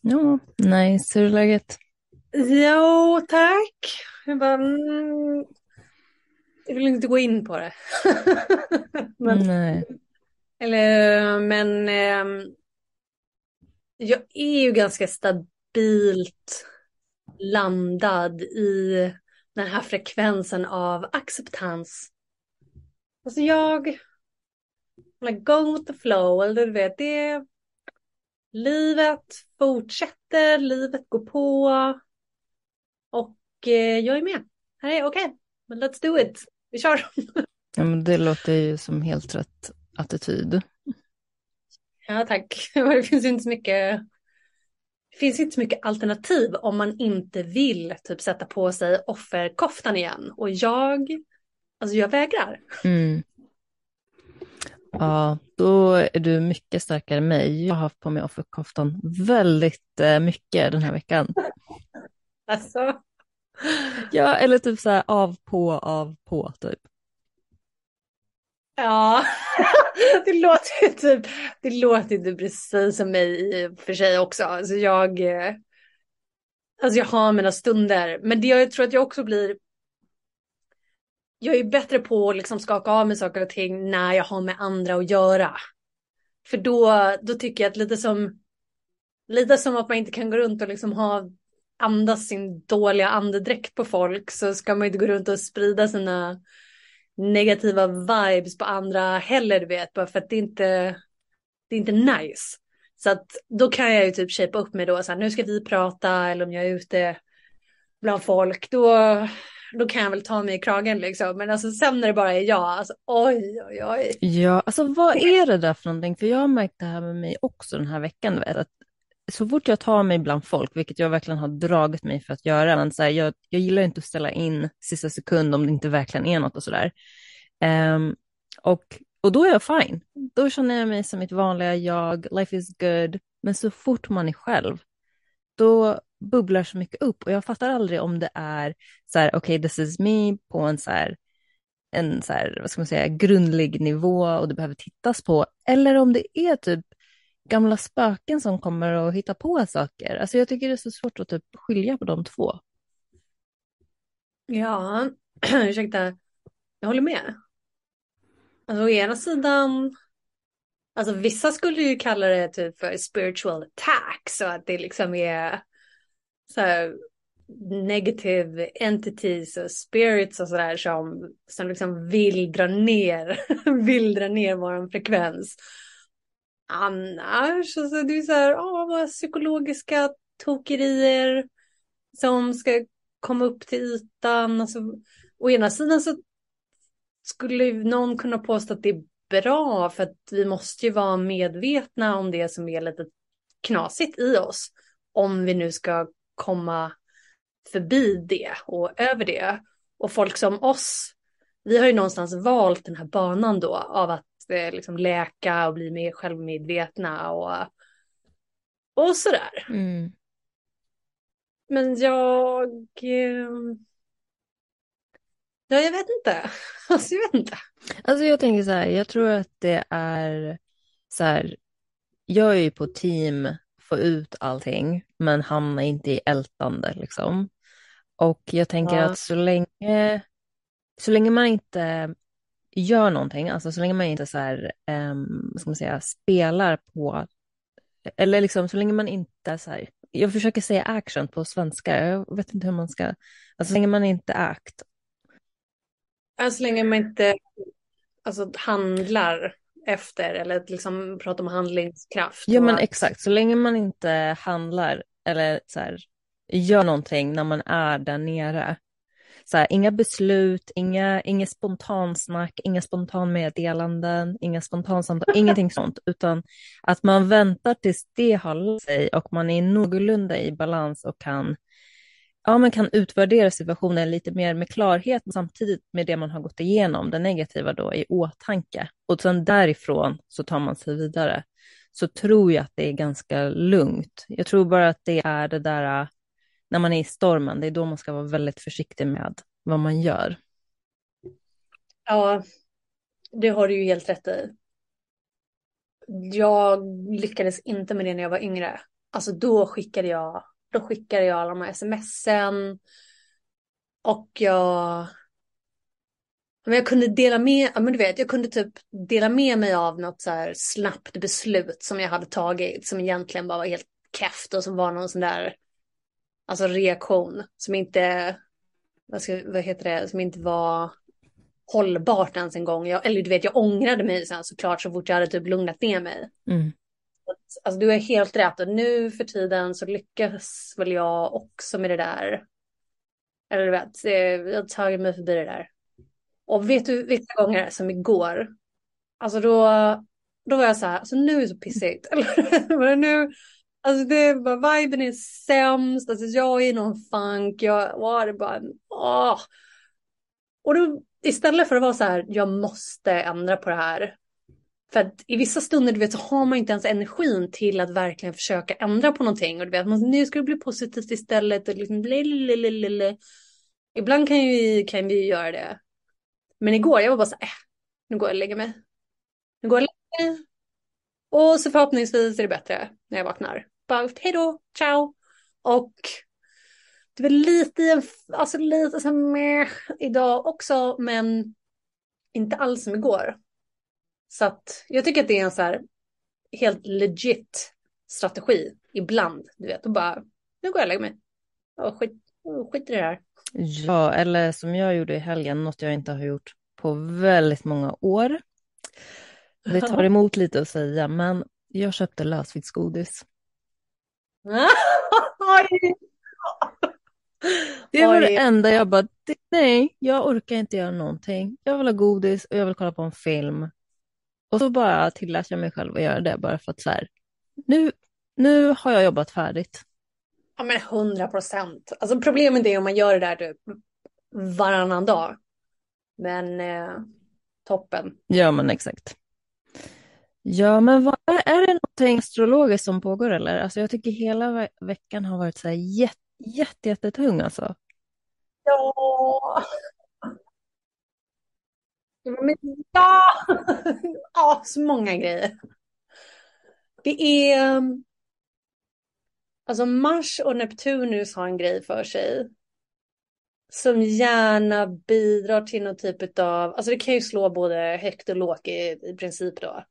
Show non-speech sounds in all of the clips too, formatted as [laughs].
Ja, nice. Hur är läget? Jo, tack. Jag bara, mm, jag vill inte gå in på det. [laughs] men, Nej. eller, men ehm, jag är ju ganska stabilt landad i den här frekvensen av acceptans. Alltså jag, like going with the flow, eller du vet, det livet fortsätter, livet går på och eh, jag är med. Här är okej, men let's do it. Vi kör. [laughs] Ja, men det låter ju som helt rätt attityd. Ja, tack. [laughs] Det finns inte så mycket. Det finns inte så mycket alternativ om man inte vill typ sätta på sig offerkoftan igen. Och jag, alltså jag vägrar. Mm. Ja, då är du mycket starkare än mig. Jag har haft på mig offerkoftan väldigt eh, mycket den här veckan. Alltså. Ja, eller typ så här av, på, av, på typ. Ja, [laughs] det låter ju typ, det låter typ precis som mig i och för sig också. Alltså jag, eh, alltså jag har mina stunder, men det jag tror att jag också blir, jag är bättre på att liksom skaka av mig saker och ting när jag har med andra att göra. För då, då tycker jag att lite som, lite som att man inte kan gå runt och liksom ha, andas sin dåliga andedräkt på folk så ska man inte gå runt och sprida sina negativa vibes på andra heller, du vet, bara för att det inte, det är inte nice. Så att då kan jag ju typ shapea upp mig då, så här, nu ska vi prata eller om jag är ute bland folk, då, då kan jag väl ta mig i kragen liksom. Men alltså sen när det bara är jag, alltså oj, oj, oj. Ja, alltså vad är det där för någonting? För jag har märkt det här med mig också den här veckan, vet, att så fort jag tar mig bland folk, vilket jag verkligen har dragit mig för att göra, men så här, jag, jag gillar inte att ställa in sista sekund om det inte verkligen är något och sådär. Um, ehm, och, och då är jag fine. Då känner jag mig som mitt vanliga jag, life is good. Men så fort man är själv, då bubblar så mycket upp och jag fattar aldrig om det är så här, okej, okay, this is me på en så här, en så här, vad ska man säga, grundlig nivå och det behöver tittas på, eller om det är typ gamla spöken som kommer och hittar på saker. Alltså jag tycker det är så svårt att typ skilja på de två. Ja, [clears throat] ursäkta, jag håller med. Alltså å ena sidan, alltså vissa skulle ju kalla det typ för spiritual attack, så att det liksom är så här negative entities och spirits och sådär som, som liksom vill dra ner, [laughs] vill dra ner våran frekvens. Annars, alltså det är så här, åh, vad psykologiska tokerier som ska komma upp till ytan. Alltså, å ena sidan så skulle någon kunna påstå att det är bra för att vi måste ju vara medvetna om det som är lite knasigt i oss. Om vi nu ska komma förbi det och över det. Och folk som oss, vi har ju någonstans valt den här banan då av att eh, liksom läka och bli mer självmedvetna och, och sådär. Mm. Men jag... Eh, Ja, jag vet inte. [laughs] Alltså, jag vet inte. Alltså jag tänker så här, jag tror att det är så här, jag är ju på team få ut allting, men hamna inte i ältande liksom. Och jag tänker ja. att så länge, så länge man inte gör någonting, alltså så länge man inte så här, um, ska man säga, spelar på, eller liksom så länge man inte så här, jag försöker säga action på svenska, jag vet inte hur man ska, alltså så länge man inte act så länge man inte alltså, handlar efter eller liksom pratar om handlingskraft. Ja men exakt, så länge man inte handlar eller så här, gör någonting när man är där nere. Så här, inga beslut, inga, inga spontansnack, inga spontanmeddelanden, inga spontansamtal, [laughs] ingenting sånt, utan att man väntar tills det håller sig och man är någorlunda i balans och kan ja, man kan utvärdera situationen lite mer med klarhet samtidigt med det man har gått igenom, det negativa då, i åtanke. Och sen därifrån så tar man sig vidare. Så tror jag att det är ganska lugnt. Jag tror bara att det är det där äh, när man är i stormen, det är då man ska vara väldigt försiktig med vad man gör. Ja, det har du ju helt rätt i. Jag lyckades inte med det när jag var yngre. alltså då skickade jag, då skickade jag alla de här smsen. Och jag, men jag kunde dela med, men du vet, jag kunde typ dela med mig av något så här snabbt beslut som jag hade tagit som egentligen bara var helt keft och som var någon sån där, alltså reaktion som inte, vad, ska, vad heter det, som inte var hållbart ens en gång. Jag, eller du vet, jag ångrade mig sen såklart så fort jag hade typ lugnat ner mig. Mm. Alltså du är helt rätt och nu för tiden så lyckas väl jag också med det där. Eller du vet, jag har tagit mig förbi det där. Och vet du vilka gånger som igår? Alltså då, då var jag så här, alltså nu är det så pissigt. [laughs] Eller nu, alltså det bara, viben är sämst, alltså jag är i någon funk, jag var det bara, åh. Och då istället för att vara så här, jag måste ändra på det här. För att i vissa stunder du vet, så har man inte ens energin till att verkligen försöka ändra på någonting. Och du vet, man, nu ska det bli positivt istället. Och liksom, Ibland kan, ju, kan vi ju göra det. Men igår, jag var bara så här, äh, nu går jag och lägger mig. Nu går jag och lägger mig. Och så förhoppningsvis är det bättre när jag vaknar. Bara hej då, ciao. Och det var lite i en, alltså lite så här, meh, idag också, men inte alls som igår. Så att jag tycker att det är en så här helt legit strategi ibland, du vet, och bara nu går jag och lägger mig. Och skit, skit i det här. Ja, eller som jag gjorde i helgen, något jag inte har gjort på väldigt många år. Det tar emot lite att säga, men jag köpte lösviktsgodis. [laughs] Det var det enda jag bara, nej, jag orkar inte göra någonting. Jag vill ha godis och jag vill kolla på en film. Och så bara tillät jag mig själv att göra det bara för att så här, nu, nu har jag jobbat färdigt. Ja men hundra procent. Alltså problemet är om man gör det där typ varannan dag. Men eh, toppen. Ja men exakt. Ja men vad, är det någonting astrologiskt som pågår eller? Alltså jag tycker hela ve veckan har varit så här jätte, jätte, jättetung alltså. Ja. Men, ja! [laughs] ja, så många grejer. Det är... Mm, alltså Mars och Neptunus har en grej för sig. Som gärna bidrar till någon typ av, alltså det kan ju slå både högt och lågt i, i princip då.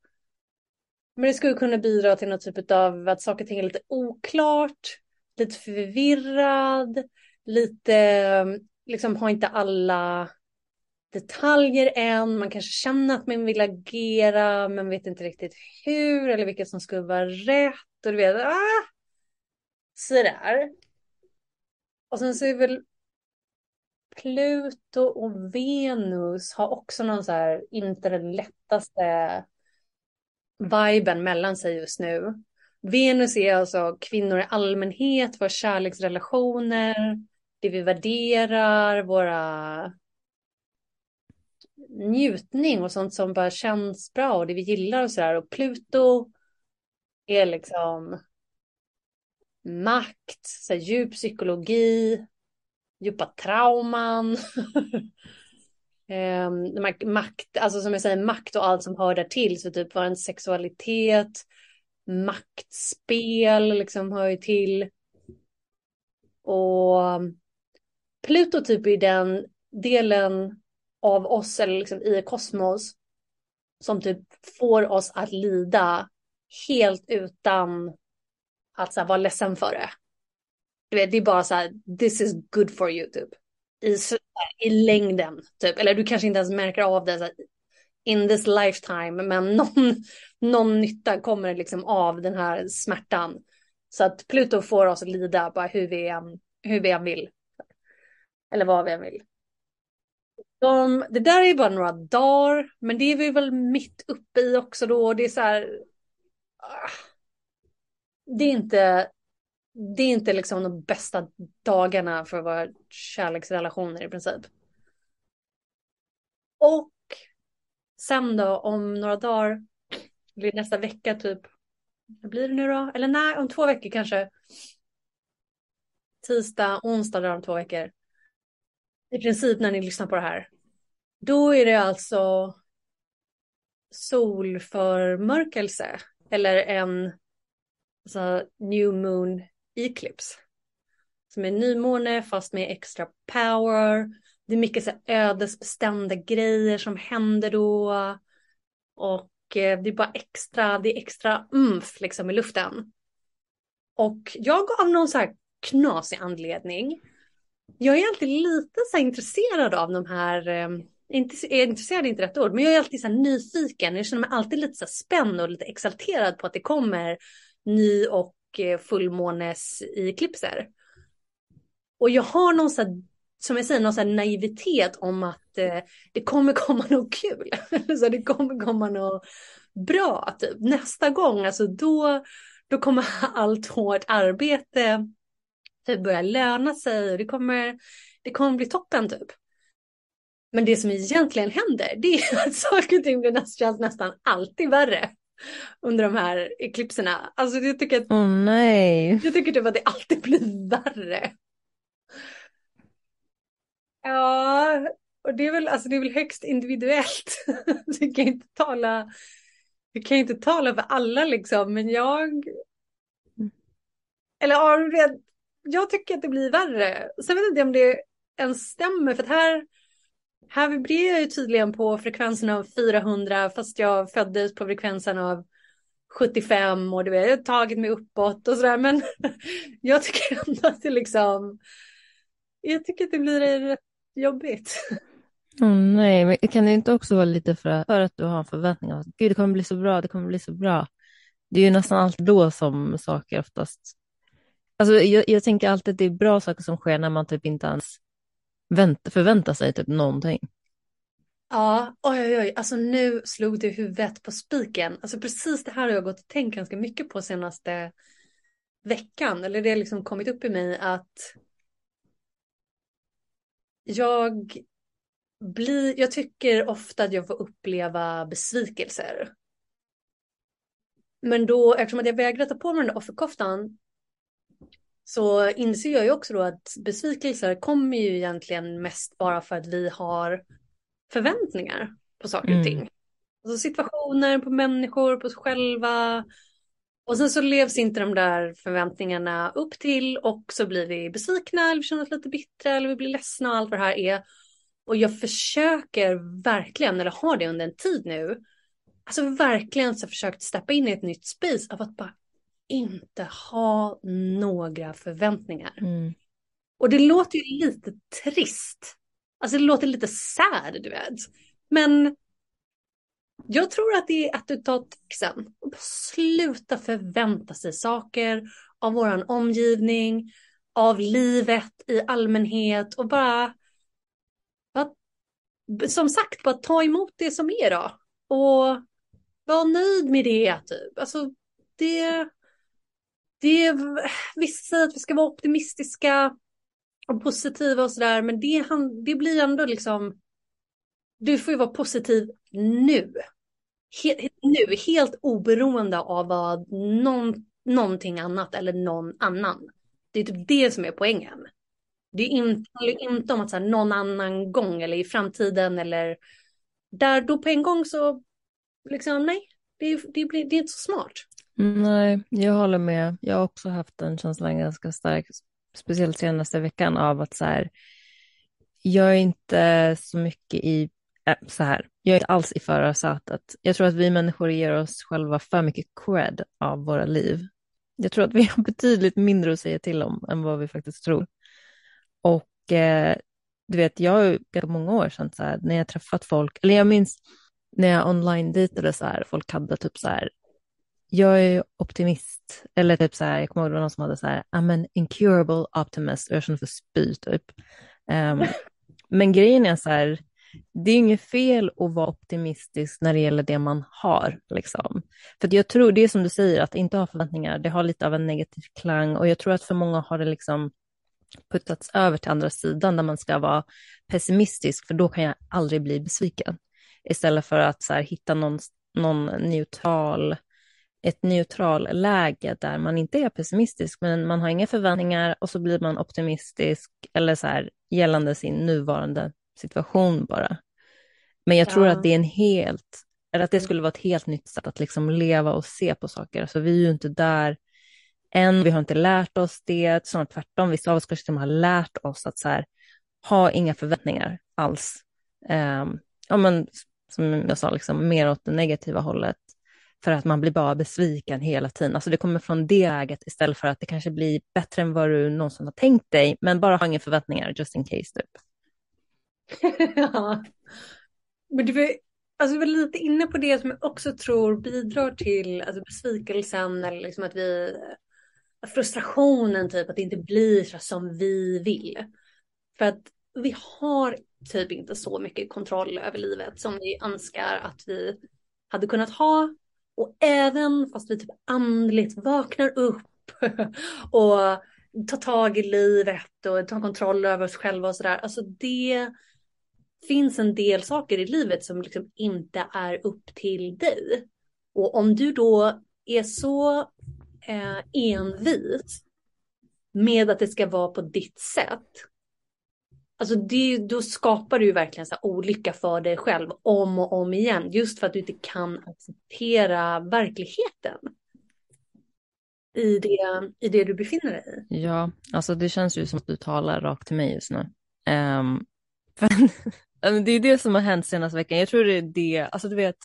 Men det skulle kunna bidra till någon typ av att saker och ting är lite oklart, lite förvirrad, lite, mm, liksom har inte alla detaljer än. Man kanske känner att man vill agera men vet inte riktigt hur eller vilket som skulle vara rätt. Och du vet, ah! Sådär. Och sen så är väl Pluto och Venus har också någon så här, inte den lättaste viben mellan sig just nu. Venus är alltså kvinnor i allmänhet, våra kärleksrelationer, det vi värderar, våra njutning och sånt som bara känns bra och det vi gillar och sådär. Och Pluto är liksom makt, så här, djup psykologi, djupa trauman. [laughs] um, makt, alltså som jag säger, makt och allt som hör där till. Så typ en sexualitet, maktspel liksom hör ju till. Och Pluto typ är den delen av oss eller liksom i kosmos som typ får oss att lida helt utan att så här, vara ledsen för det. Du vet, det är bara så här, this is good for you typ. I, i längden typ, eller du kanske inte ens märker av det så här, in this lifetime, men någon, någon nytta kommer liksom av den här smärtan. Så att Pluto får oss att lida bara hur vi än, hur vi än vill. Eller vad vi än vill. De, det där är bara några dagar, men det är vi väl mitt uppe i också då. Det är så här. Ah. Det är inte. Det är inte liksom de bästa dagarna för våra kärleksrelationer i princip. Och sen då om några dagar, blir nästa vecka typ. Vad blir det nu då? Eller nej, om två veckor kanske. Tisdag, onsdag där om två veckor i princip när ni lyssnar på det här. Då är det alltså solförmörkelse eller en alltså new moon eclipse. Som är nymåne fast med extra power. Det är mycket så ödesbestämda grejer som händer då. Och eh, det är bara extra, det är extra umf liksom i luften. Och jag av någon så här knasig anledning. Jag är alltid lite så intresserad av de här, eh, inte, eh, intresserad är inte rätt ord, men jag är alltid så nyfiken. Jag känner mig alltid lite så spänd och lite exalterad på att det kommer ny och eh, fullmånes i klipser. Och jag har någon så här, som jag säger, någon så naivitet om att eh, det kommer komma [laughs] något kul. så det kommer komma något bra. Typ. Nästa gång, alltså då, då kommer [laughs] allt hårt arbete typ börja löna sig och det kommer, det kommer bli toppen typ. Men det som egentligen händer det är [laughs] att saker och ting blir nästan, nästan alltid värre under de här eklipserna. Alltså jag tycker att, oh, nej. Jag tycker typ att det alltid [laughs] blir värre. Ja, och det är väl, alltså det är väl högst individuellt. [laughs] vi kan inte tala, vi kan inte tala för alla liksom, men jag... Mm. Eller ja, jag tycker att det blir värre. Sen vet jag inte om det ens stämmer, för att här, här vibrerar jag ju tydligen på frekvensen av 400, fast jag föddes på frekvensen av 75 och det vet, jag har tagit mig uppåt och sådär, men [laughs] jag tycker ändå att det liksom, jag tycker att det blir rätt jobbigt. Oh, nej, men kan det inte också vara lite för, för att du har en förväntning av att Gud, det kommer bli så bra, det kommer bli så bra. Det är ju nästan alltid då som saker oftast... Alltså, jag, jag tänker alltid att det är bra saker som sker när man typ inte ens vänt, förväntar sig typ någonting. Ja, oj oj oj, alltså nu slog du huvudet på spiken. Alltså precis det här har jag gått och tänkt ganska mycket på senaste veckan. Eller det har liksom kommit upp i mig att jag blir, jag tycker ofta att jag får uppleva besvikelser. Men då, eftersom att jag vägrar ta på mig den där offerkoftan så inser jag ju också då att besvikelser kommer ju egentligen mest bara för att vi har förväntningar på saker och mm. ting. Alltså situationer, på människor, på oss själva. Och sen så levs inte de där förväntningarna upp till och så blir vi besvikna eller vi känner oss lite bittra eller vi blir ledsna och allt vad det här är. Och jag försöker verkligen, eller har det under en tid nu, alltså verkligen så försökt steppa in i ett nytt space av att bara inte ha några förväntningar. Mm. Och det låter ju lite trist. Alltså det låter lite sad, du vet. Men jag tror att det är att du tar taxen och sluta förvänta sig saker av våran omgivning, av livet i allmänhet och bara, bara som sagt, bara ta emot det som är då. Och var nöjd med det, typ. Alltså, det, det är, vissa säger att vi ska vara optimistiska och positiva och sådär, men det, det blir ändå liksom, du får ju vara positiv nu. Helt, nu, helt oberoende av vad någon, någonting annat eller någon annan. Det är typ det som är poängen. Det är inte, inte om att så här, någon annan gång eller i framtiden eller där då på en gång så liksom nej, det, det, blir, det är inte så smart. Nej, jag håller med. Jag har också haft den känslan ganska stark, speciellt senaste veckan av att så här, jag är inte så mycket i, äh, så här, jag är inte alls i förarsätet. Jag tror att vi människor ger oss själva för mycket cred av våra liv. Jag tror att vi har betydligt mindre att säga till om än vad vi faktiskt tror. Och eh, du vet, jag har ganska många år sedan så här, när jag träffat folk, eller jag minns när jag online-dejtade så här, folk hade typ så här, jag är optimist, eller typ så här, jag kommer ihåg någon som hade så här, I'm an incurable optimist, och jag kände för spy typ. Um, [laughs] men grejen är så här, det är inget fel att vara optimistisk när det gäller det man har. Liksom. För jag tror, det är som du säger, att inte ha förväntningar, det har lite av en negativ klang och jag tror att för många har det liksom puttats över till andra sidan där man ska vara pessimistisk, för då kan jag aldrig bli besviken. Istället för att så här, hitta någon, någon neutral, ett neutral läge där man inte är pessimistisk, men man har inga förväntningar och så blir man optimistisk eller så här, gällande sin nuvarande situation bara. Men jag tror ja. att det är en helt, eller att det skulle vara ett helt nytt sätt att liksom leva och se på saker. Alltså vi är ju inte där, än. Vi har inte lärt oss det, snarare tvärtom. Vissa av oss kanske har lärt oss att så här, ha inga förväntningar alls. Um, ja, men, som jag sa, liksom, mer åt det negativa hållet. För att man blir bara besviken hela tiden. Alltså det kommer från det läget istället för att det kanske blir bättre än vad du någonsin har tänkt dig. Men bara ha inga förväntningar, just in case typ. [laughs] ja. Men du var, alltså, du var lite inne på det som jag också tror bidrar till alltså, besvikelsen eller liksom att vi frustrationen typ att det inte blir så som vi vill. För att vi har typ inte så mycket kontroll över livet som vi önskar att vi hade kunnat ha. Och även fast vi typ andligt vaknar upp [laughs] och tar tag i livet och tar kontroll över oss själva och sådär. Alltså det finns en del saker i livet som liksom inte är upp till dig. Och om du då är så eh, envis med att det ska vara på ditt sätt. Alltså det, då skapar du ju verkligen så olycka för dig själv om och om igen. Just för att du inte kan acceptera verkligheten. I det, i det du befinner dig i. Ja, alltså det känns ju som att du talar rakt till mig just nu. [laughs] Um, det är det som har hänt senaste veckan. Jag tror det är det, alltså du vet,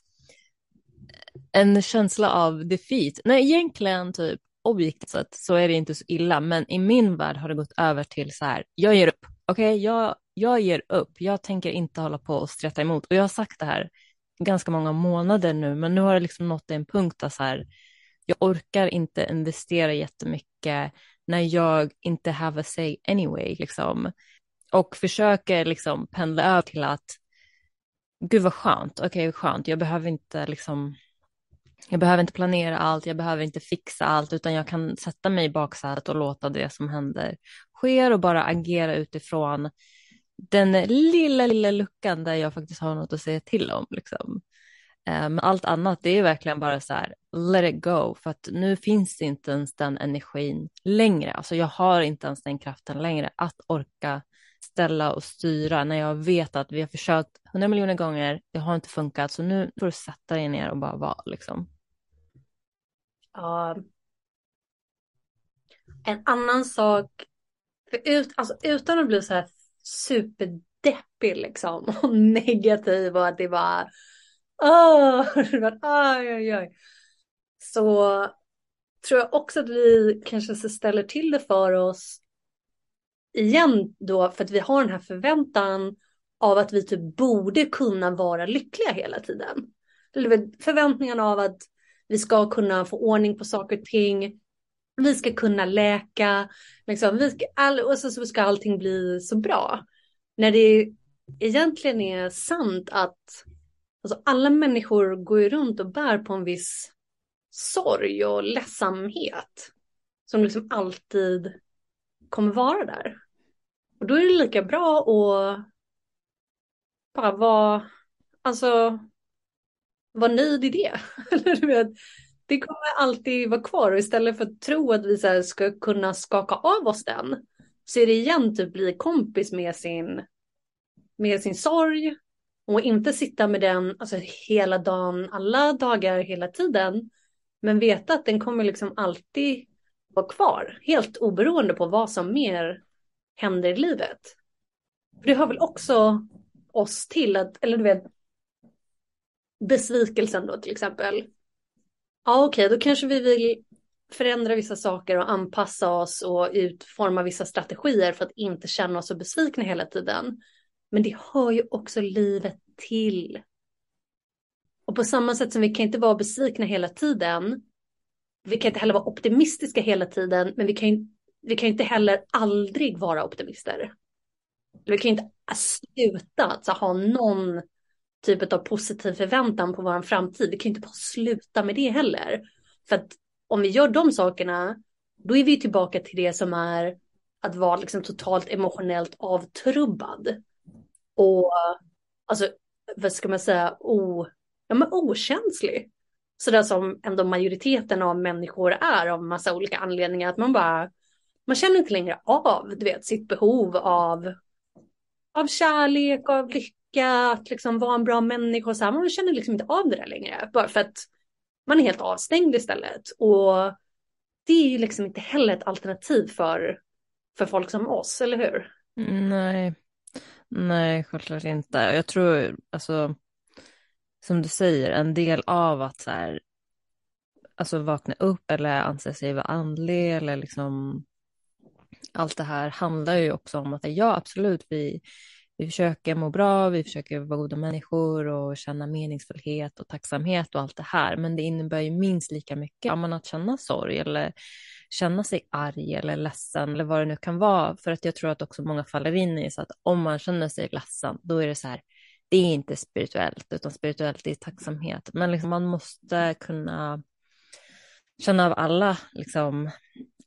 en känsla av defeat. Nej, egentligen typ objektivt sett så är det inte så illa, men i min värld har det gått över till så här, jag ger upp. Okej, okay? jag, jag ger upp. Jag tänker inte hålla på och streta emot. Och jag har sagt det här ganska många månader nu, men nu har det liksom nått en punkt där så här, jag orkar inte investera jättemycket när jag inte have a say anyway, liksom. Och försöker liksom pendla över till att, gud vad skönt, okej okay, skönt, jag behöver inte liksom jag behöver inte planera allt, jag behöver inte fixa allt, utan jag kan sätta mig i baksätet och låta det som händer sker och bara agera utifrån den lilla, lilla luckan där jag faktiskt har något att säga till om. Liksom. Men allt annat, det är verkligen bara så här, let it go, för att nu finns det inte ens den energin längre. Alltså jag har inte ens den kraften längre att orka ställa och styra när jag vet att vi har försökt hundra miljoner gånger, det har inte funkat, så nu får du sätta dig ner och bara vara liksom. Ja. En annan sak, för ut, alltså, utan att bli så här superdeppig liksom [laughs] och negativ och att det [laughs] var... åh, oj, oj, oj. Så tror jag också att vi kanske ställer till det för oss igen då för att vi har den här förväntan av att vi typ borde kunna vara lyckliga hela tiden. Förväntningen av att vi ska kunna få ordning på saker och ting. Vi ska kunna läka. Liksom, vi ska, all, och så, så ska allting bli så bra. När det egentligen är sant att alltså, alla människor går runt och bär på en viss sorg och ledsamhet. Som liksom alltid kommer vara där. Och då är det lika bra att bara vara, alltså vara nöjd i det. [laughs] du vet, det kommer alltid vara kvar och istället för att tro att vi så ska kunna skaka av oss den så är det igen typ bli kompis med sin, med sin sorg och inte sitta med den alltså, hela dagen, alla dagar, hela tiden. Men veta att den kommer liksom alltid vara kvar, helt oberoende på vad som mer händer i livet. För det hör väl också oss till att, eller du vet, besvikelsen då till exempel. Ja okej, okay, då kanske vi vill förändra vissa saker och anpassa oss och utforma vissa strategier för att inte känna oss så besvikna hela tiden. Men det hör ju också livet till. Och på samma sätt som vi kan inte vara besvikna hela tiden, vi kan inte heller vara optimistiska hela tiden, men vi kan, vi kan inte heller aldrig vara optimister. Vi kan inte sluta alltså, ha någon typ av positiv förväntan på vår framtid. Vi kan inte bara sluta med det heller. För att om vi gör de sakerna, då är vi tillbaka till det som är att vara liksom totalt emotionellt avtrubbad. Och alltså, vad ska man säga, o, ja, men okänslig. Sådär som ändå majoriteten av människor är av massa olika anledningar. Att man bara, man känner inte längre av, du vet, sitt behov av, av kärlek, av lycka lycka, att liksom vara en bra människa och så här. Man känner liksom inte av det där längre. Bara för att man är helt avstängd istället. Och det är ju liksom inte heller ett alternativ för, för folk som oss, eller hur? Nej, nej, självklart inte. Jag tror, alltså, som du säger, en del av att så här, alltså vakna upp eller anse sig vara andlig eller liksom allt det här handlar ju också om att ja, absolut, vi, vi försöker må bra, vi försöker vara goda människor och känna meningsfullhet och tacksamhet och allt det här. Men det innebär ju minst lika mycket ja, att känna sorg eller känna sig arg eller ledsen eller vad det nu kan vara. För att jag tror att också många faller in i så att om man känner sig ledsen, då är det så här, det är inte spirituellt, utan spirituellt är tacksamhet. Men liksom man måste kunna känna av alla, liksom,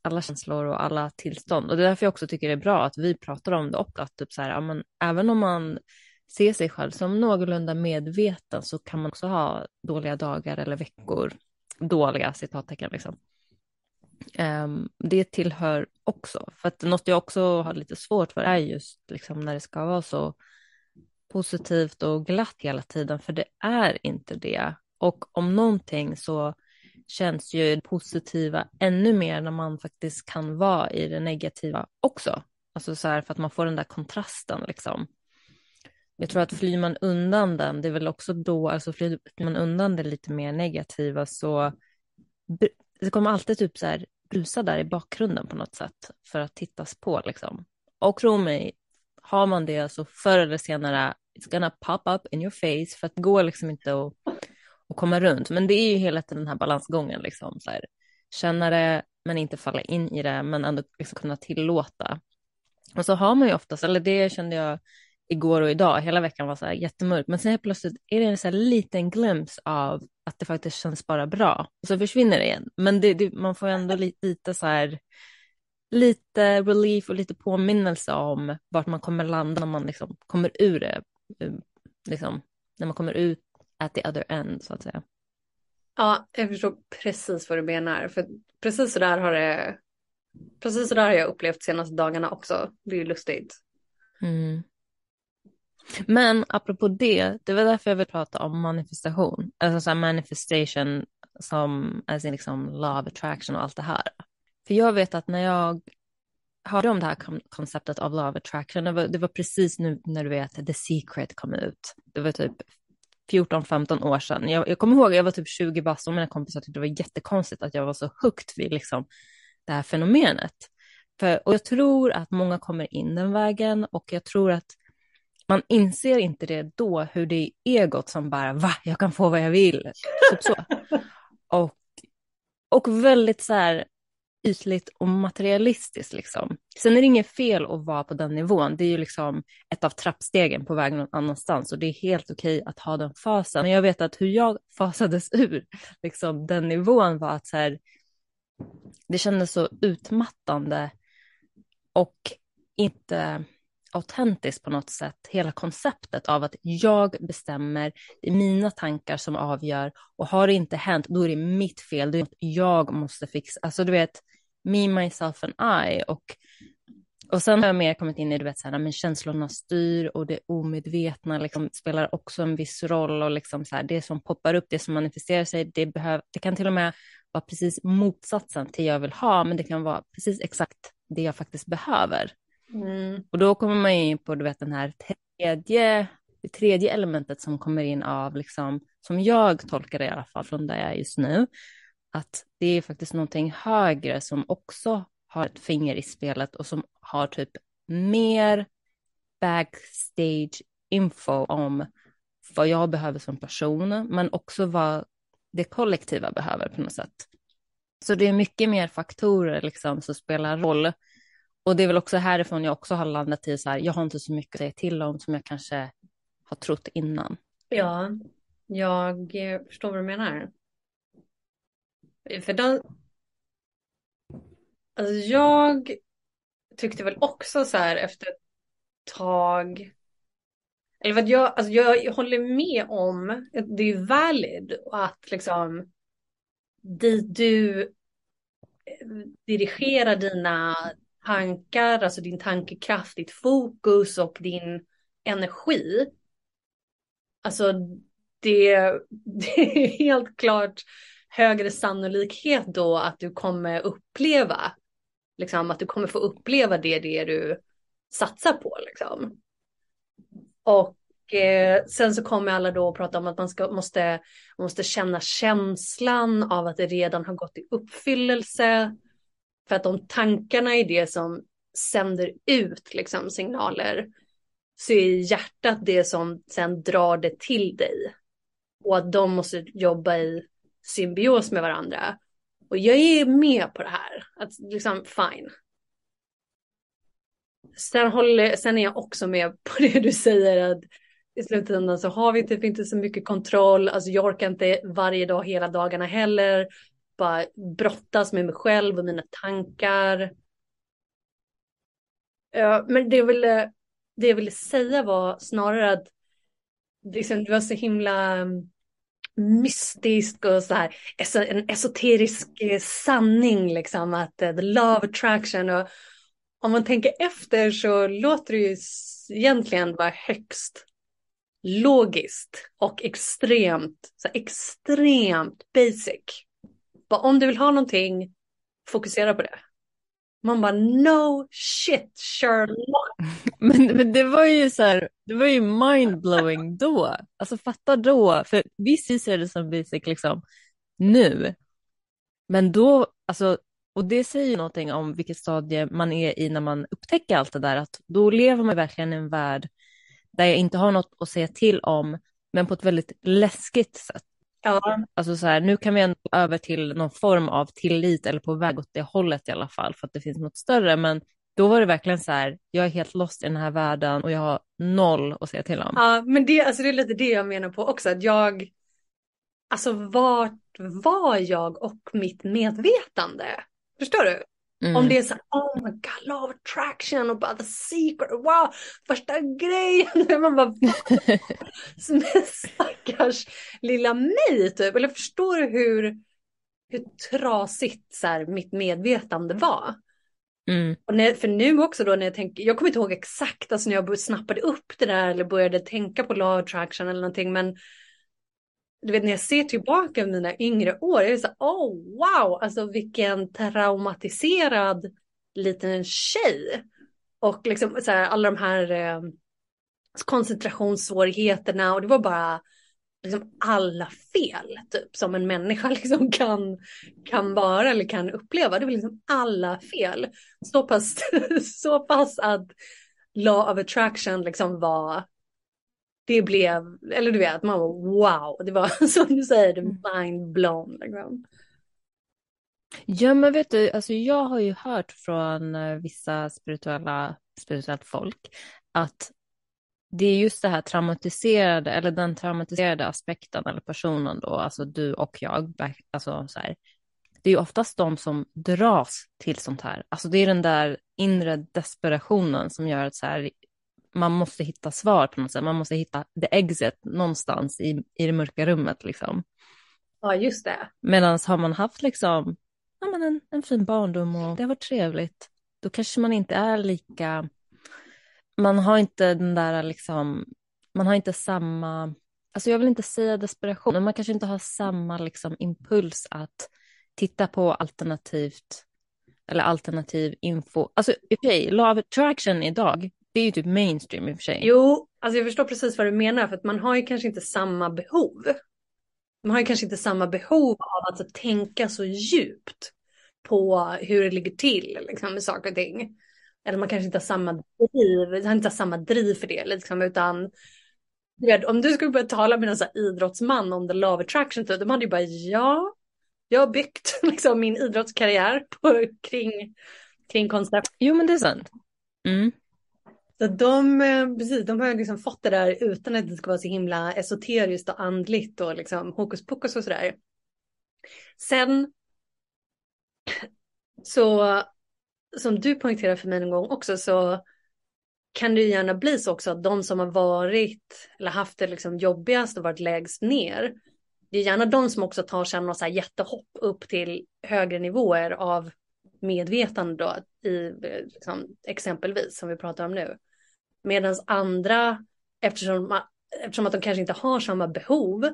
alla känslor och alla tillstånd. Och det är därför jag också tycker det är bra att vi pratar om det och att typ så här, ja, men, även om man ser sig själv som någorlunda medveten så kan man också ha dåliga dagar eller veckor, dåliga citattecken liksom. Um, det tillhör också, för att något jag också har lite svårt för är just liksom när det ska vara så positivt och glatt hela tiden, för det är inte det. Och om någonting så känns ju positiva ännu mer när man faktiskt kan vara i det negativa också. Alltså så här för att man får den där kontrasten liksom. Jag tror att flyr man undan den, det är väl också då, alltså flyr man undan det lite mer negativa så det kommer alltid typ så här brusa där i bakgrunden på något sätt för att tittas på liksom. Och tro mig, har man det så förr eller senare it's gonna pop up in your face för att det går liksom inte att, och komma runt. Men det är ju hela tiden den här balansgången liksom så här, känna det men inte falla in i det men ändå liksom kunna tillåta. Och så har man ju oftast, eller det kände jag igår och idag, hela veckan var så här jättemörkt, men sen helt plötsligt är det en så här liten glimt av att det faktiskt känns bara bra. Och så försvinner det igen. Men det, det, man får ändå lite, lite så här, lite relief och lite påminnelse om vart man kommer landa när man liksom kommer ur det. Eh, liksom, när man kommer ut at the other end så att säga. Ja, jag förstår precis vad du menar. För precis så där har det, precis så där har jag upplevt senaste dagarna också. Det är ju lustigt. Mm. Men apropå det, det var därför jag vill prata om manifestation. Alltså så manifestation som as in liksom law of attraction och allt det här. För jag vet att när jag hörde om det här konceptet av law of attraction, det var, det var precis nu när du vet The Secret kom ut. Det var typ 14-15 år sedan. Jag, jag kommer ihåg, jag var typ 20 bast och mina kompisar tyckte det var jättekonstigt att jag var så högt vid liksom, det här fenomenet. För, och jag tror att många kommer in den vägen och jag tror att man inser inte det då, hur det är egot som bara, va, jag kan få vad jag vill. Typ så. [laughs] Och, och väldigt så här ytligt och materialistiskt liksom. Sen är det inget fel att vara på den nivån. Det är ju liksom ett av trappstegen på väg någon annanstans och det är helt okej att ha den fasen. Men jag vet att hur jag [laughs] fasades ur liksom, den nivån var att så här, det kändes så utmattande och inte autentiskt på något sätt, hela konceptet av att jag bestämmer, det är mina tankar som avgör och har det inte hänt, då är det mitt fel, det är något jag måste fixa. Alltså du vet, me, myself and I och och sen har jag mer kommit in i, du vet, så här, men känslorna styr och det omedvetna liksom, spelar också en viss roll och liksom så här, det som poppar upp, det som manifesterar sig, det, behöv, det kan till och med vara precis motsatsen till jag vill ha, men det kan vara precis exakt det jag faktiskt behöver. Mm. Och då kommer man in på du vet, den här tredje, det tredje elementet som kommer in av, liksom, som jag tolkar det i alla fall från där jag är just nu, att det är faktiskt någonting högre som också har ett finger i spelet och som har typ mer backstage info om vad jag behöver som person, men också vad det kollektiva behöver på något sätt. Så det är mycket mer faktorer liksom som spelar roll och det är väl också härifrån jag också har landat i så här, jag har inte så mycket att säga till om som jag kanske har trott innan. Ja, jag förstår vad du menar. För den... Alltså jag tyckte väl också så här efter ett tag. Eller för jag, alltså jag håller med om, det är ju valid att liksom dit du eh, dirigerar dina tankar, alltså din tankekraft, ditt fokus och din energi. Alltså det, [laughs] det är helt klart högre sannolikhet då att du kommer uppleva, liksom att du kommer få uppleva det, det du satsar på liksom. Och eh, sen så kommer alla då att prata om att man ska, måste, måste känna känslan av att det redan har gått i uppfyllelse. För att de tankarna är det som sänder ut liksom, signaler så är hjärtat det som sen drar det till dig. Och att de måste jobba i symbios med varandra. Och jag är med på det här. Att liksom, fine. Sen, håller, sen är jag också med på det du säger att i slutändan så har vi typ inte så mycket kontroll. Alltså jag orkar inte varje dag hela dagarna heller. Bara brottas med mig själv och mina tankar. Men det jag ville, det jag ville säga var snarare att liksom, det var så himla mystisk och så här, en esoterisk eh, sanning liksom att eh, the love attraction och om man tänker efter så låter det ju egentligen vara högst logiskt och extremt, så extremt basic. Bara om du vill ha någonting, fokusera på det. Man bara no shit Sherlock. [laughs] Men, men det var ju så här, det var ju mindblowing då. Alltså fatta då, för vi ser det som basic liksom nu. Men då, alltså, och det säger ju någonting om vilket stadie man är i när man upptäcker allt det där, att då lever man verkligen i en värld där jag inte har något att säga till om, men på ett väldigt läskigt sätt. Ja. Alltså så här, nu kan vi ändå över till någon form av tillit eller på väg åt det hållet i alla fall för att det finns något större. Men då var det verkligen så här, jag är helt lost i den här världen och jag har noll att säga till om. Ja, men det, alltså det är lite det jag menar på också, att jag, alltså vart var jag och mitt medvetande? Förstår du? Mm. Om det är så här, oh my god, love attraction och bara the secret, wow, första grejen. [laughs] Man bara, [laughs] som stackars lilla mig typ. Eller förstår du hur, hur trasigt så här, mitt medvetande var? Mm. Och när, för nu också då när jag tänker, jag kommer inte ihåg exakt alltså när jag snappade upp det där eller började tänka på law attraction eller någonting men du vet när jag ser tillbaka på mina yngre år, jag är så oh wow, alltså vilken traumatiserad liten tjej. Och liksom så här, alla de här eh, koncentrationssvårigheterna och det var bara liksom alla fel typ som en människa [laughs] liksom kan, kan vara eller kan uppleva. Det var liksom alla fel. Så pass, [laughs] så pass att law of attraction liksom var det blev, eller du vet, man var wow, det var [laughs] som du säger, det mm. mind blown. Liksom. Ja men vet du, alltså jag har ju hört från eh, vissa spirituella, spirituellt folk att det är just det här traumatiserade, eller den traumatiserade aspekten eller personen då, alltså du och jag, alltså så här, det är ju oftast de som dras till sånt här. Alltså det är den där inre desperationen som gör att så här, man måste hitta svar på något sätt. Man måste hitta the exit någonstans i, i det mörka rummet liksom. Ja, just det. Medan har man haft liksom, ja, men en, en fin barndom och det har varit trevligt, då kanske man inte är lika, man har inte den där liksom, man har inte samma, alltså jag vill inte säga desperation, men man kanske inte har samma liksom impuls att titta på alternativt eller alternativ info. Alltså i och för sig, Attraction idag, det är ju typ mainstream i och för sig. Jo, alltså jag förstår precis vad du menar för att man har ju kanske inte samma behov. Man har ju kanske inte samma behov av att tänka så djupt på hur det ligger till liksom, med saker och ting. Eller man kanske inte har samma driv, har inte har samma driv för det liksom, utan vet, om du skulle börja tala med en idrottsman om the love attraction, typ, de hade ju bara ja, jag har byggt [laughs] liksom, min idrottskarriär på, kring, kring koncept. Jo men det är sant. Mm. Så de, eh, precis, de har liksom fått det där utan att det ska vara så himla esoteriskt och andligt och liksom hokus pokus och sådär. Sen så som du poängterar för mig någon gång också så kan det gärna bli så också att de som har varit eller haft det liksom jobbigast och varit lägst ner. Det är gärna de som också tar sig något så här jättehopp upp till högre nivåer av medvetande då i liksom, exempelvis som vi pratar om nu. Medan andra, eftersom, eftersom att de kanske inte har samma behov,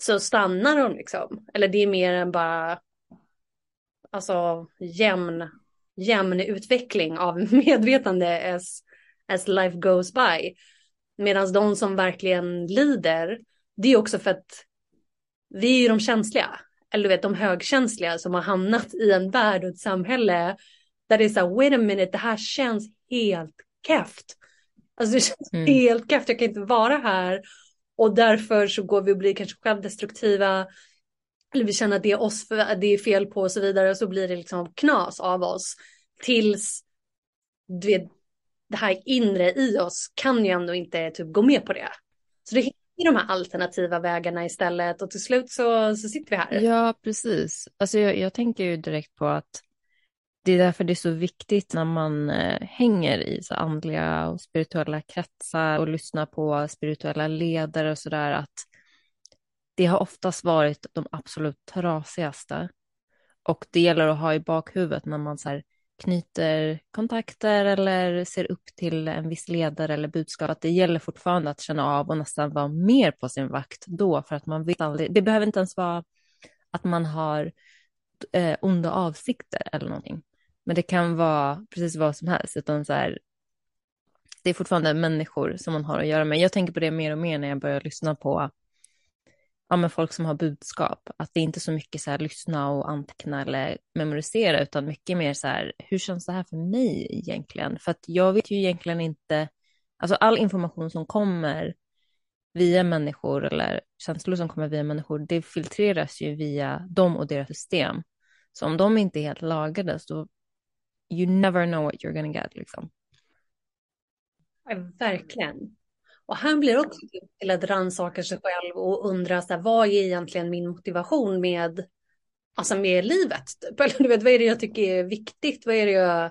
så stannar de liksom. Eller det är mer än bara alltså jämn, jämn utveckling av [laughs] medvetande as, as life goes by. Medan de som verkligen lider, det är också för att vi är ju de känsliga. Eller du vet de högkänsliga som har hamnat i en värld och ett samhälle där det är så här, wait a minute, det här känns helt keft. Alltså det känns mm. helt keft, jag kan inte vara här. Och därför så går vi och blir kanske självdestruktiva. Eller vi känner att det är oss det är fel på och så vidare. Och så blir det liksom knas av oss. Tills du vet, det här inre i oss kan ju ändå inte typ gå med på det. Så det är de här alternativa vägarna istället och till slut så, så sitter vi här. Ja, precis. Alltså jag, jag tänker ju direkt på att det är därför det är så viktigt när man eh, hänger i så andliga och spirituella kretsar och lyssnar på spirituella ledare och sådär att det har oftast varit de absolut trasigaste. Och det gäller att ha i bakhuvudet när man så knyter kontakter eller ser upp till en viss ledare eller budskap, att det gäller fortfarande att känna av och nästan vara mer på sin vakt då, för att man vet aldrig, det behöver inte ens vara att man har eh, onda avsikter eller någonting. Men det kan vara precis vad som helst, utan så här, det är fortfarande människor som man har att göra med. Jag tänker på det mer och mer när jag börjar lyssna på ja, men folk som har budskap. Att det är inte så mycket så här lyssna och anteckna eller memorisera, utan mycket mer så här, hur känns det här för mig egentligen? För att jag vet ju egentligen inte, alltså all information som kommer via människor eller känslor som kommer via människor, det filtreras ju via dem och deras system. Så om de inte är helt lagade så you never know what you're gonna get liksom. Ja, verkligen. Och han blir också till att rannsaka sig själv och undra så här, vad är egentligen min motivation med, alltså med livet? Typ. [laughs] Eller du vet, vad är det jag tycker är viktigt? Vad är det, jag,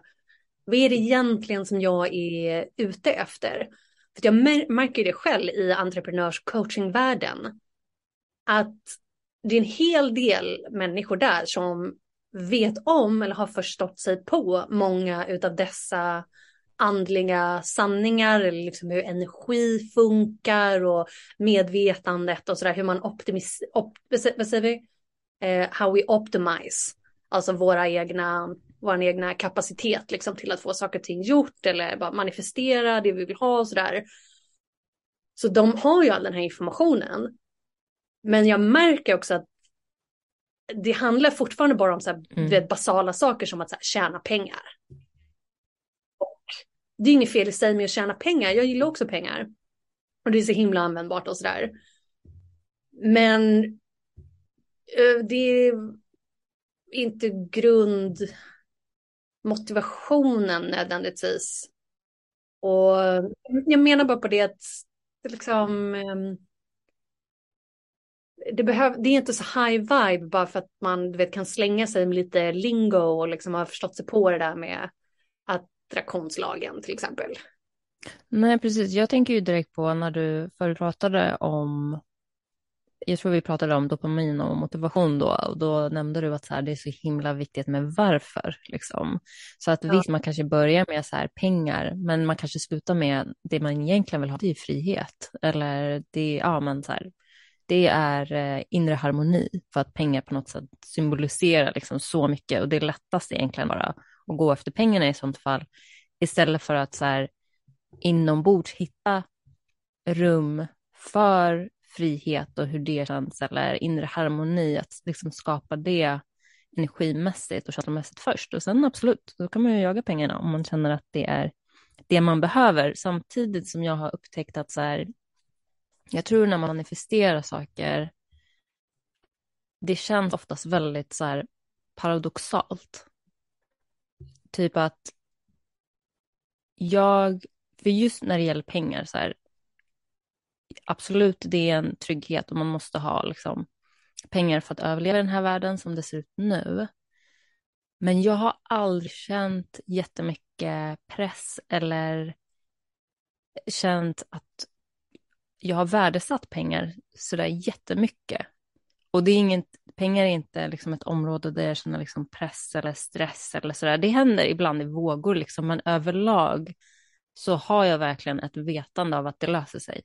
vad är det egentligen som jag är ute efter? För jag märker det själv i entreprenörscoachingvärlden. Att det är en hel del människor där som vet om eller har förstått sig på många utav dessa andliga sanningar, eller liksom hur energi funkar och medvetandet och sådär, hur man optimiserar, op, vad säger vi? Eh, how we optimize, alltså våra egna, vår egna kapacitet liksom till att få saker och ting gjort eller bara manifestera det vi vill ha och sådär. Så de har ju all den här informationen. Men jag märker också att det handlar fortfarande bara om så här, mm. vet, basala saker som att så här, tjäna pengar. Det är inget fel i sig med att tjäna pengar. Jag gillar också pengar. Och det är så himla användbart och sådär. Men eh, det är inte grundmotivationen nödvändigtvis. Och jag menar bara på det att det liksom ehm, det, behöv, det är inte så high vibe bara för att man vet, kan slänga sig med lite lingo och liksom har förstått sig på det där med att attraktionslagen till exempel. Nej, precis. Jag tänker ju direkt på när du förut pratade om, jag tror vi pratade om dopamin och motivation då, och då nämnde du att så här, det är så himla viktigt med varför. Liksom. Så att ja. visst, man kanske börjar med så här, pengar, men man kanske slutar med det man egentligen vill ha, det är frihet. Eller det, ja men så här, det är eh, inre harmoni för att pengar på något sätt symboliserar liksom så mycket och det är lättast egentligen bara och gå efter pengarna i sånt fall istället för att så här inombords hitta rum för frihet och hur det känns eller inre harmoni, att liksom skapa det energimässigt och känslomässigt först och sen absolut, då kan man ju jaga pengarna om man känner att det är det man behöver samtidigt som jag har upptäckt att så här, jag tror när man manifesterar saker, det känns oftast väldigt så här paradoxalt. Typ att jag, för just när det gäller pengar så här, absolut det är en trygghet och man måste ha liksom pengar för att överleva den här världen som det ser ut nu. Men jag har aldrig känt jättemycket press eller känt att jag har värdesatt pengar sådär jättemycket. Och det är inget, pengar är inte liksom ett område där jag känner liksom press eller stress eller sådär. Det händer ibland i vågor liksom, men överlag så har jag verkligen ett vetande av att det löser sig.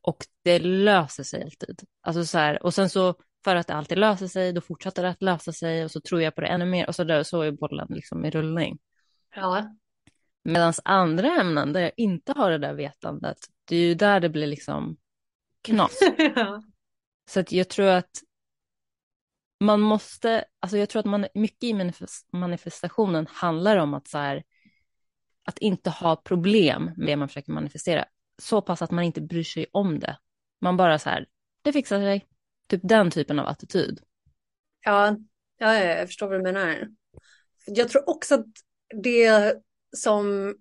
och det löser sig alltid. Alltså så här, och sen så för att det alltid löser sig, då fortsätter det att lösa sig och så tror jag på det ännu mer och så, där, så är bollen liksom i rullning. Ja. Medan andra ämnen där jag inte har det där vetandet, det är ju där det blir liksom knas. [laughs] ja. Så att jag tror att man måste, alltså jag tror att man, mycket i manifestationen handlar om att så här, att inte ha problem med det man försöker manifestera. Så pass att man inte bryr sig om det. Man bara så här, det fixar sig. Typ den typen av attityd. Ja, ja, jag förstår vad du menar. Jag tror också att det som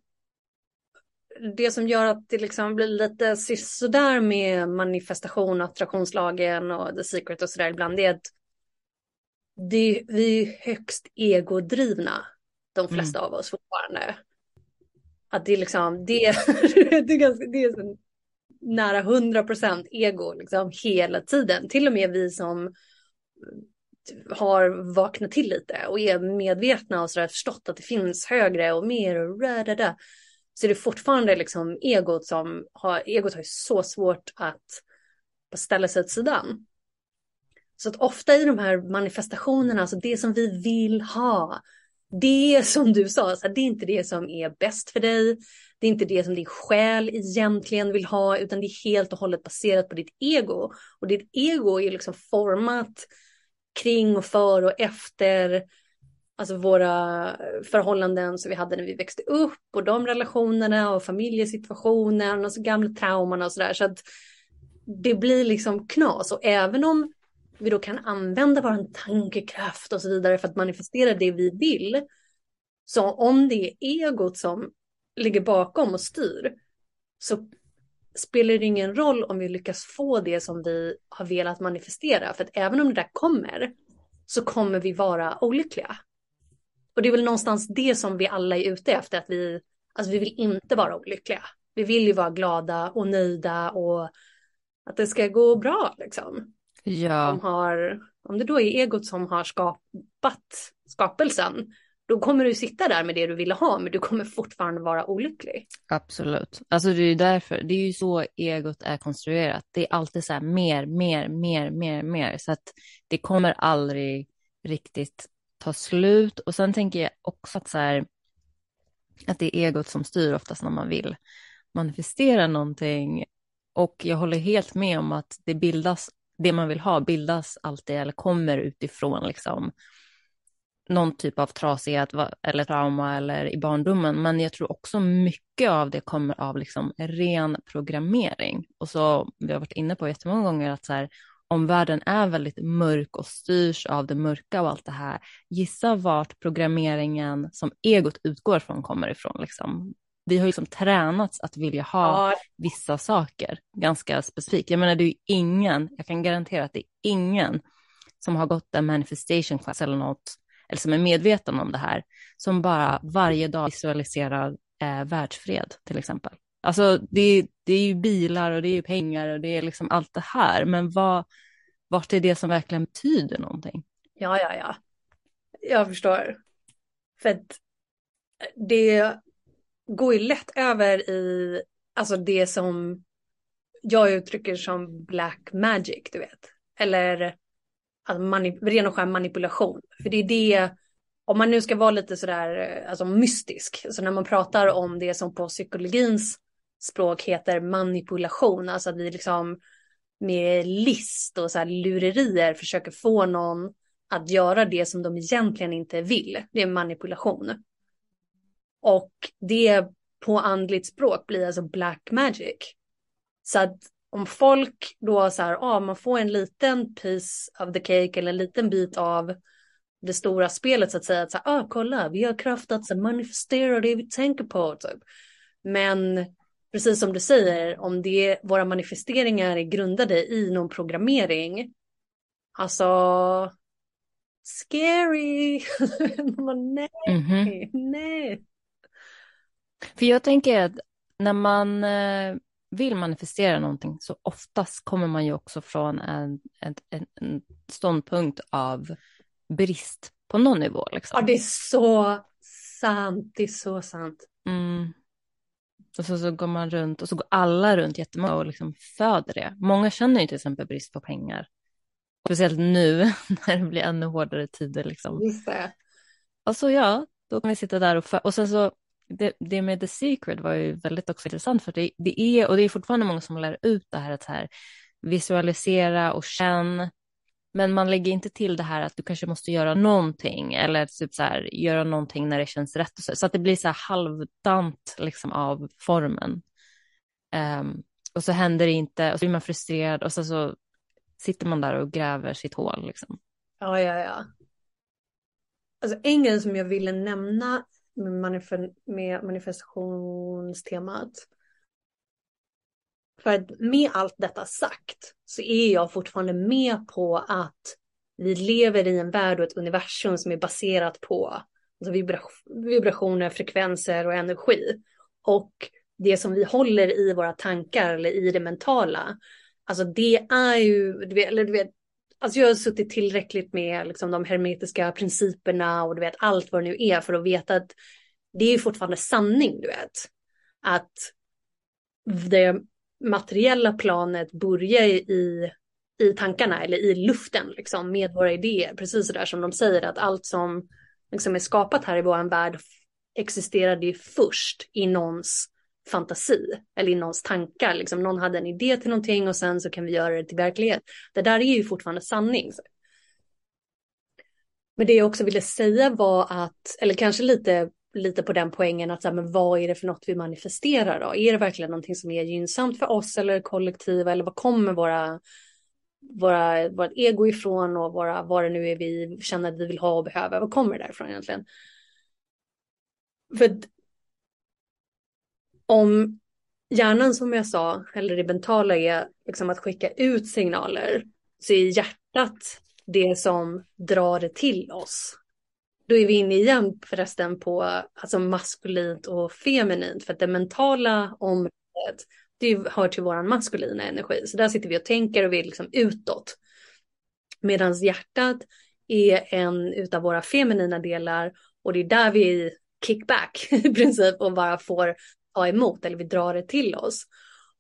det som gör att det liksom blir lite sådär med manifestation, attraktionslagen och the secret och sådär ibland, det är att det, vi är högst egodrivna, de flesta mm. av oss fortfarande. Att det är liksom, det, [laughs] det är, ganska, det är så nära 100 procent ego liksom hela tiden. Till och med vi som har vaknat till lite och är medvetna och så förstått att det finns högre och mer och rödada. Så är det fortfarande liksom egot som har, egot har ju så svårt att ställa sig åt sidan. Så att ofta i de här manifestationerna, alltså det som vi vill ha, det som du sa, så det är inte det som är bäst för dig. Det är inte det som din själ egentligen vill ha, utan det är helt och hållet baserat på ditt ego. Och ditt ego är liksom format kring och för och efter alltså våra förhållanden som vi hade när vi växte upp och de relationerna och familjesituationen och så gamla trauman och sådär. Så att det blir liksom knas och även om vi då kan använda vår tankekraft och så vidare för att manifestera det vi vill. Så om det är egot som ligger bakom och styr så spelar det ingen roll om vi lyckas få det som vi har velat manifestera. För att även om det där kommer så kommer vi vara olyckliga. Och det är väl någonstans det som vi alla är ute efter, att vi, alltså vi vill inte vara olyckliga. Vi vill ju vara glada och nöjda och att det ska gå bra liksom. Ja. Om, har, om det då är egot som har skapat skapelsen, då kommer du sitta där med det du ville ha, men du kommer fortfarande vara olycklig. Absolut. Alltså det är ju därför, det är ju så egot är konstruerat. Det är alltid så här mer, mer, mer, mer, mer. Så att det kommer aldrig riktigt ta slut. Och sen tänker jag också att så här, att det är egot som styr oftast när man vill manifestera någonting. Och jag håller helt med om att det bildas, det man vill ha bildas alltid eller kommer utifrån liksom någon typ av trasighet eller trauma eller i barndomen. Men jag tror också mycket av det kommer av liksom ren programmering. Och så, vi har varit inne på jättemånga gånger att så här, om världen är väldigt mörk och styrs av det mörka och allt det här, gissa vart programmeringen som egot utgår från kommer ifrån. Liksom. Vi har ju liksom tränats att vilja ha vissa saker ganska specifikt. Jag menar, det är ju ingen, jag kan garantera att det är ingen som har gått en manifestation class eller något eller som är medveten om det här, som bara varje dag visualiserar eh, världsfred till exempel. Alltså det, det är ju bilar och det är ju pengar och det är liksom allt det här, men vad, vart är det som verkligen betyder någonting? Ja, ja, ja. Jag förstår. För att det går ju lätt över i, alltså det som jag uttrycker som black magic, du vet. Eller alltså manip- ren och skär manipulation. För det är det, om man nu ska vara lite sådär alltså mystisk, så när man pratar om det som på psykologins språk heter manipulation, alltså att vi liksom med list och så här lurerier försöker få någon att göra det som de egentligen inte vill. Det är manipulation. Och det på andligt språk blir alltså black magic. Så att om folk då så här, ah, man får en liten piece of the cake eller en liten bit av det stora spelet så att säga, att så här, ah, kolla, vi har kraft att manifestera det vi tänker på. Typ. Men precis som du säger, om det, våra manifesteringar är grundade i någon programmering, alltså scary. [laughs] nej, mm -hmm. nej. För jag tänker att när man eh, vill manifestera någonting så oftast kommer man ju också från en, en, en ståndpunkt av brist på någon nivå. Liksom. Ja, det är så sant. Det är så sant. Mm. Och så, så går man runt och så går alla runt jättemånga och liksom föder det. Många känner ju till exempel brist på pengar. Speciellt nu [laughs] när det blir ännu hårdare tider. Liksom. Just det. Och så ja, då kan vi sitta där och, och sen så det, det, med The Secret var ju väldigt också intressant för det, det är, och det är fortfarande många som lär ut det här att här, visualisera och känna. Men man lägger inte till det här att du kanske måste göra någonting eller typ så här, göra någonting när det känns rätt. Och så, så att det blir så här halvdant liksom av formen. Um, och så händer det inte och så blir man frustrerad och så, så sitter man där och gräver sitt hål. Liksom. Ja, ja, ja. Alltså en grej som jag ville nämna med, manif med manifestationstemat. För att med allt detta sagt så är jag fortfarande med på att vi lever i en värld och ett universum som är baserat på alltså vibrationer, frekvenser och energi. Och det som vi håller i våra tankar eller i det mentala, alltså det är ju, eller du vet, alltså jag har suttit tillräckligt med liksom de hermetiska principerna och du vet allt vad det nu är för att veta att det är ju fortfarande sanning, du vet. Att det materiella planet börja i, i tankarna eller i luften liksom, med våra idéer. Precis så där som de säger att allt som liksom är skapat här i vår värld existerade ju först i någons fantasi eller i någons tankar. Liksom, någon hade en idé till någonting och sen så kan vi göra det till verklighet. Det där är ju fortfarande sanning. Men det jag också ville säga var att, eller kanske lite lite på den poängen att så här, men vad är det för något vi manifesterar då? Är det verkligen någonting som är gynnsamt för oss eller kollektiva eller vad kommer våra, våra, vårt ego ifrån och våra, vad det nu är vi känner att vi vill ha och behöver? Vad kommer det därifrån egentligen? För om hjärnan som jag sa, eller det mentala är liksom att skicka ut signaler, så är hjärtat det som drar det till oss då är vi inne igen förresten på alltså maskulint och feminint för att det mentala området det hör till vår maskulina energi. Så där sitter vi och tänker och vi är liksom utåt. Medan hjärtat är en utav våra feminina delar och det är där vi kickback [laughs] i princip och bara får ta emot eller vi drar det till oss.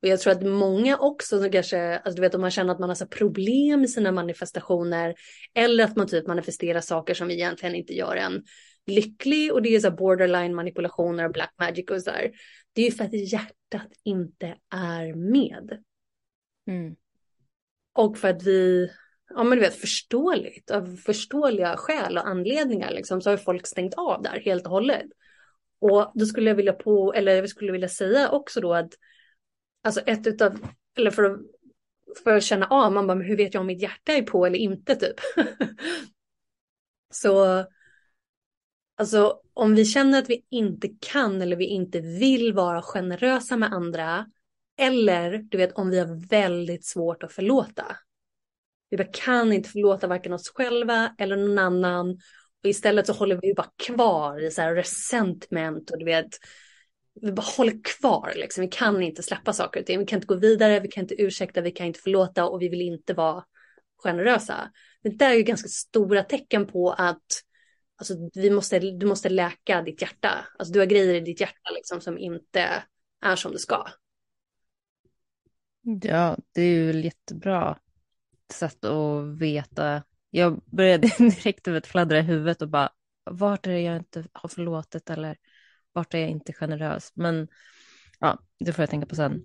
Och jag tror att många också som kanske, alltså du vet om man känner att man har så problem med sina manifestationer eller att man typ manifesterar saker som egentligen inte gör en lycklig och det är så borderline manipulationer och black magic och så där. Det är ju för att hjärtat inte är med. Mm. Och för att vi, ja men du vet förståeligt, av förståeliga skäl och anledningar liksom så har folk stängt av där helt och hållet. Och då skulle jag vilja på, eller jag skulle vilja säga också då att alltså ett utav, eller för att, för att känna av, man bara, men hur vet jag om mitt hjärta är på eller inte typ. [laughs] så, alltså om vi känner att vi inte kan eller vi inte vill vara generösa med andra, eller du vet om vi har väldigt svårt att förlåta. Vi bara kan inte förlåta varken oss själva eller någon annan. Och istället så håller vi bara kvar i så här resentment och du vet vi bara håller kvar liksom. Vi kan inte släppa saker och ting. Vi kan inte gå vidare, vi kan inte ursäkta, vi kan inte förlåta och vi vill inte vara generösa. Det där är ju ganska stora tecken på att alltså, vi måste, du måste läka ditt hjärta. Alltså du har grejer i ditt hjärta liksom, som inte är som det ska. Ja, det är ju jättebra sätt att veta. Jag började [laughs] direkt fladdra i huvudet och bara, vart är det jag inte har förlåtit eller vart är jag inte generös? Men ja, det får jag tänka på sen.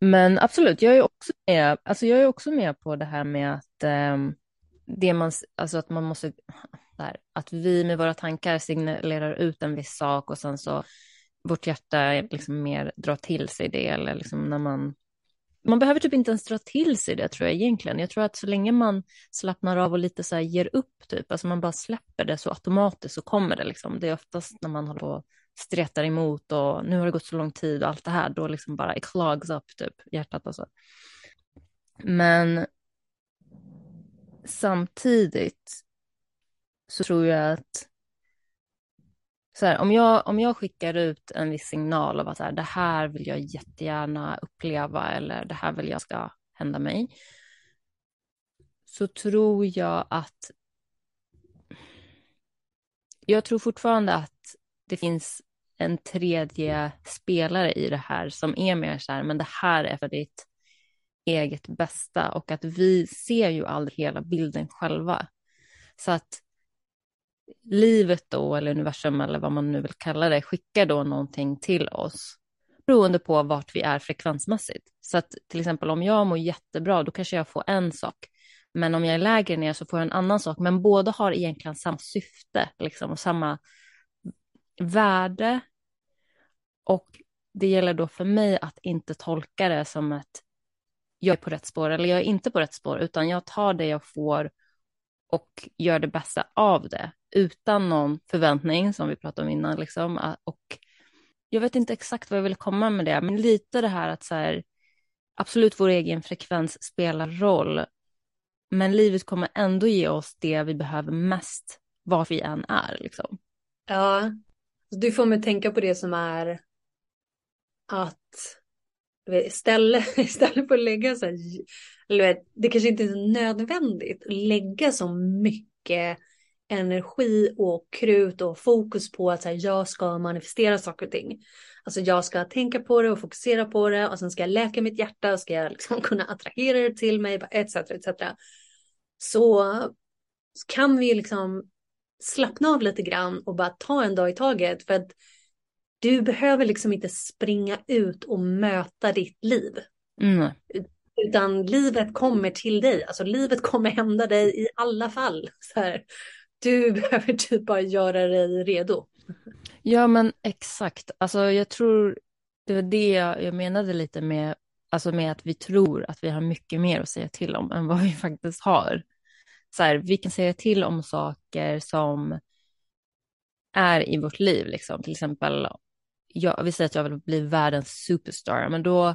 Men absolut, jag är också med, alltså jag är också med på det här med att um, det man, alltså att man måste, där, att vi med våra tankar signalerar ut en viss sak och sen så vårt hjärta liksom mer drar till sig det eller liksom när man man behöver typ inte ens dra till sig det tror jag egentligen. Jag tror att så länge man slappnar av och lite så här ger upp, typ, alltså man bara släpper det så automatiskt så kommer det liksom. Det är oftast när man håller på och stretar emot och nu har det gått så lång tid och allt det här, då liksom bara it clogs up typ hjärtat och så. Men samtidigt så tror jag att så här, om, jag, om jag skickar ut en viss signal av att så här, det här vill jag jättegärna uppleva eller det här vill jag ska hända mig. Så tror jag att jag tror fortfarande att det finns en tredje spelare i det här som är mer så här, men det här är för ditt eget bästa och att vi ser ju aldrig hela bilden själva. Så att livet då, eller universum eller vad man nu vill kalla det, skickar då någonting till oss beroende på vart vi är frekvensmässigt. Så att till exempel om jag mår jättebra, då kanske jag får en sak. Men om jag är lägre ner så får jag en annan sak. Men båda har egentligen samma syfte liksom, och samma värde. Och det gäller då för mig att inte tolka det som att jag är på rätt spår eller jag är inte på rätt spår, utan jag tar det jag får och gör det bästa av det utan någon förväntning som vi pratade om innan. Liksom. Ah, och jag vet inte exakt vad jag vill komma med det, men lite det här att så här, absolut vår egen frekvens spelar roll, men livet kommer ändå ge oss det vi behöver mest, var vi än är. Liksom. Ja, du får mig tänka på det som är att istället, [laughs] istället för att lägga så här, eller det kanske inte är så nödvändigt att lägga så mycket energi och krut och fokus på att så här, jag ska manifestera saker och ting. Alltså jag ska tänka på det och fokusera på det och sen ska jag läka mitt hjärta och ska jag liksom [laughs] kunna attrahera det till mig etc. etc. Så kan vi liksom slappna av lite grann och bara ta en dag i taget för att du behöver liksom inte springa ut och möta ditt liv. Mm. Utan livet kommer till dig, alltså livet kommer hända dig i alla fall. Så här, du [laughs] behöver typ bara göra dig redo. Ja men exakt, alltså jag tror det var det jag menade lite med, alltså med att vi tror att vi har mycket mer att säga till om än vad vi [laughs] faktiskt har. Så här, vi kan säga till om saker som är i vårt liv, liksom. till exempel jag, vi säger att jag vill bli världens superstar, men då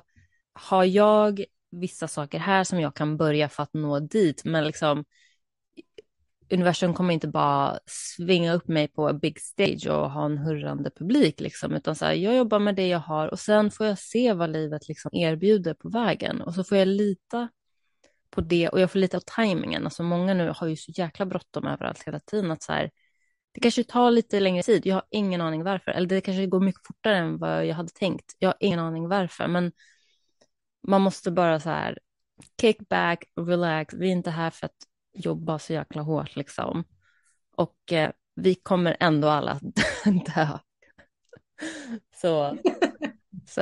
har jag vissa saker här som jag kan börja för att nå dit, men liksom universum kommer inte bara svinga upp mig på a big stage och ha en hurrande publik, liksom, utan så här, jag jobbar med det jag har och sen får jag se vad livet liksom erbjuder på vägen och så får jag lita på det och jag får lita på tajmingen. Alltså många nu har ju så jäkla bråttom överallt hela tiden att så här, det kanske tar lite längre tid. Jag har ingen aning varför. Eller det kanske går mycket fortare än vad jag hade tänkt. Jag har ingen aning varför. Men man måste bara så här kick back, relax. Vi är inte här för att jobba så jäkla hårt liksom. Och eh, vi kommer ändå alla [laughs] dö. så, [laughs] så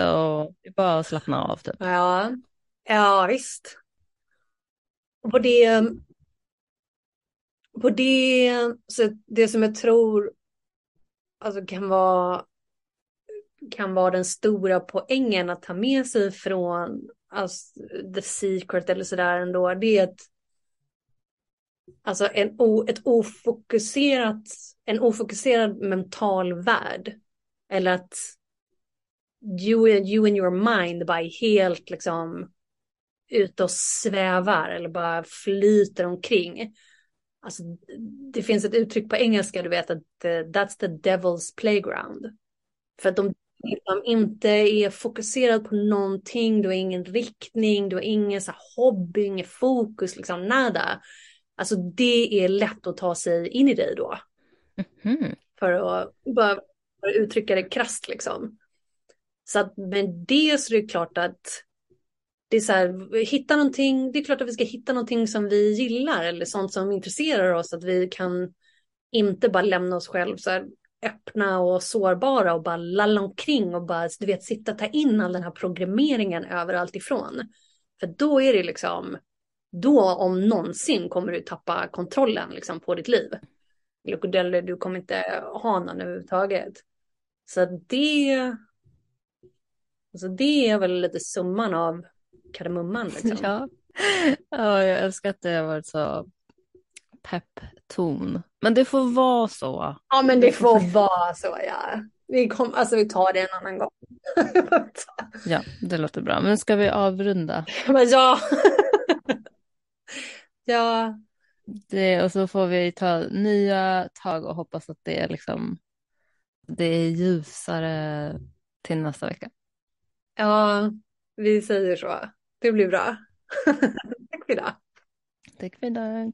det är bara att slappna av typ. Ja, ja visst. Och på det på det, så det som jag tror alltså kan vara kan vara den stora poängen att ta med sig från alltså, The Secret eller sådär ändå, det är att alltså en o, ett ofokuserat, en ofokuserad mental värld. Eller att you, you and your mind bara är helt liksom ute och svävar eller bara flyter omkring. Alltså, det finns ett uttryck på engelska, du vet att eh, that's the devil's playground. För att de liksom inte är fokuserad på någonting, du har ingen riktning, du har ingen så hobby, ingen fokus, liksom nada. Alltså det är lätt att ta sig in i dig då. Mm. För att bara för att uttrycka det krasst liksom. Så att med det så är det klart att det är så här, hitta någonting, det är klart att vi ska hitta någonting som vi gillar eller sånt som intresserar oss, att vi kan inte bara lämna oss själv så här öppna och sårbara och bara lalla omkring och bara, du vet, sitta och ta in all den här programmeringen överallt ifrån. För då är det liksom, då om någonsin kommer du tappa kontrollen liksom på ditt liv. Eller du kommer inte ha någon överhuvudtaget. Så det, alltså det är väl lite summan av kardemumman. Liksom. [laughs] Ja. ja, jag älskar att det har varit så pepp-ton. Men det får vara så. Ja, men det får vara så, ja. Vi, kom, alltså, vi tar det en annan gång. ja, det låter bra. Men ska vi avrunda? [laughs] Men ja. Ja. Det, och så får vi ta nya tag och hoppas att det är liksom det är ljusare till nästa vecka. Ja, vi säger så. Det blir bra. [laughs] Tack för idag. Tack för idag.